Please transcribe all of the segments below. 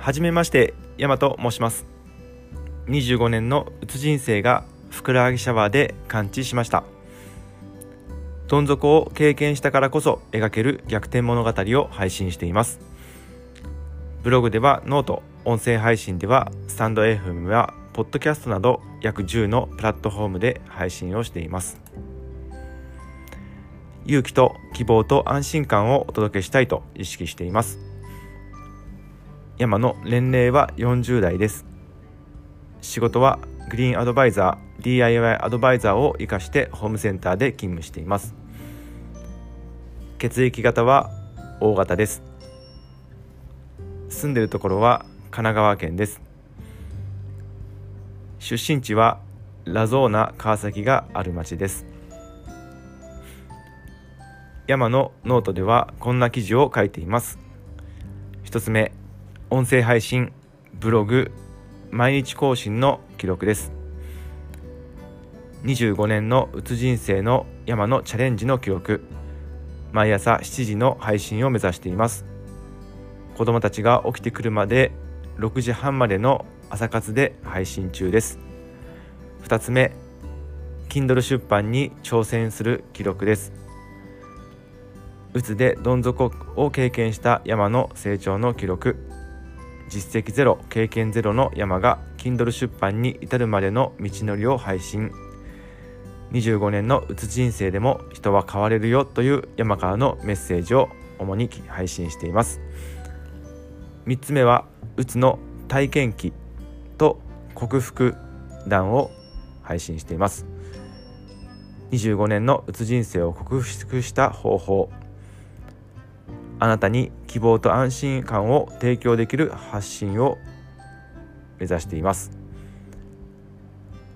はじめまして山と申します。25年のうつ人生がふくらはぎシャワーで完治しました。どん底を経験したからこそ描ける逆転物語を配信しています。ブログではノート音声配信ではスタンド FM やポッドキャストなど約10のプラットフォームで配信をしています。勇気と希望と安心感をお届けしたいと意識しています。山の年齢は40代です。仕事はグリーンアドバイザー DIY アドバイザーを生かしてホームセンターで勤務しています。血液型は O 型です。住んでいるところは神奈川県です。出身地はラゾーナ川崎がある町です。山のノートではこんな記事を書いています。一つ目音声配信ブログ毎日更新の記録です。25年のうつ人生の山のチャレンジの記録毎朝7時の配信を目指しています。子供たちが起きてくるまで6時半までの朝活で配信中です。2つ目 Kindle 出版に挑戦する記録です。うつでどん底を経験した山の成長の記録。実績ゼロ経験ゼロの山が Kindle 出版に至るまでの道のりを配信。25年のうつ人生でも人は変われるよという山からのメッセージを主に配信しています。3つ目はうつの体験記と克服談を配信しています。25年のうつ人生を克服した方法。あなたに希望と安心感を提供できる発信を目指しています。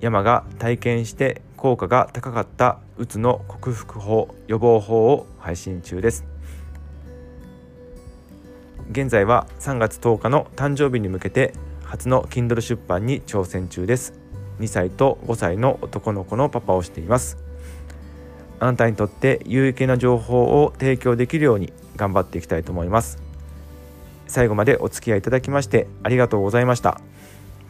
山が体験して効果が高かったうつの克服法予防法を配信中です。現在は3月10日の誕生日に向けて初の Kindle 出版に挑戦中です。2歳と5歳の男の子のパパをしています。あなたにとって有益な情報を提供できるように頑張っていきたいと思います。最後までお付き合いいただきましてありがとうございました。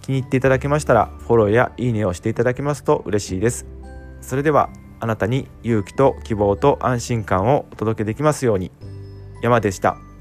気に入っていただけましたらフォローやいいねをしていただけますと嬉しいです。それではあなたに勇気と希望と安心感をお届けできますように。山でした。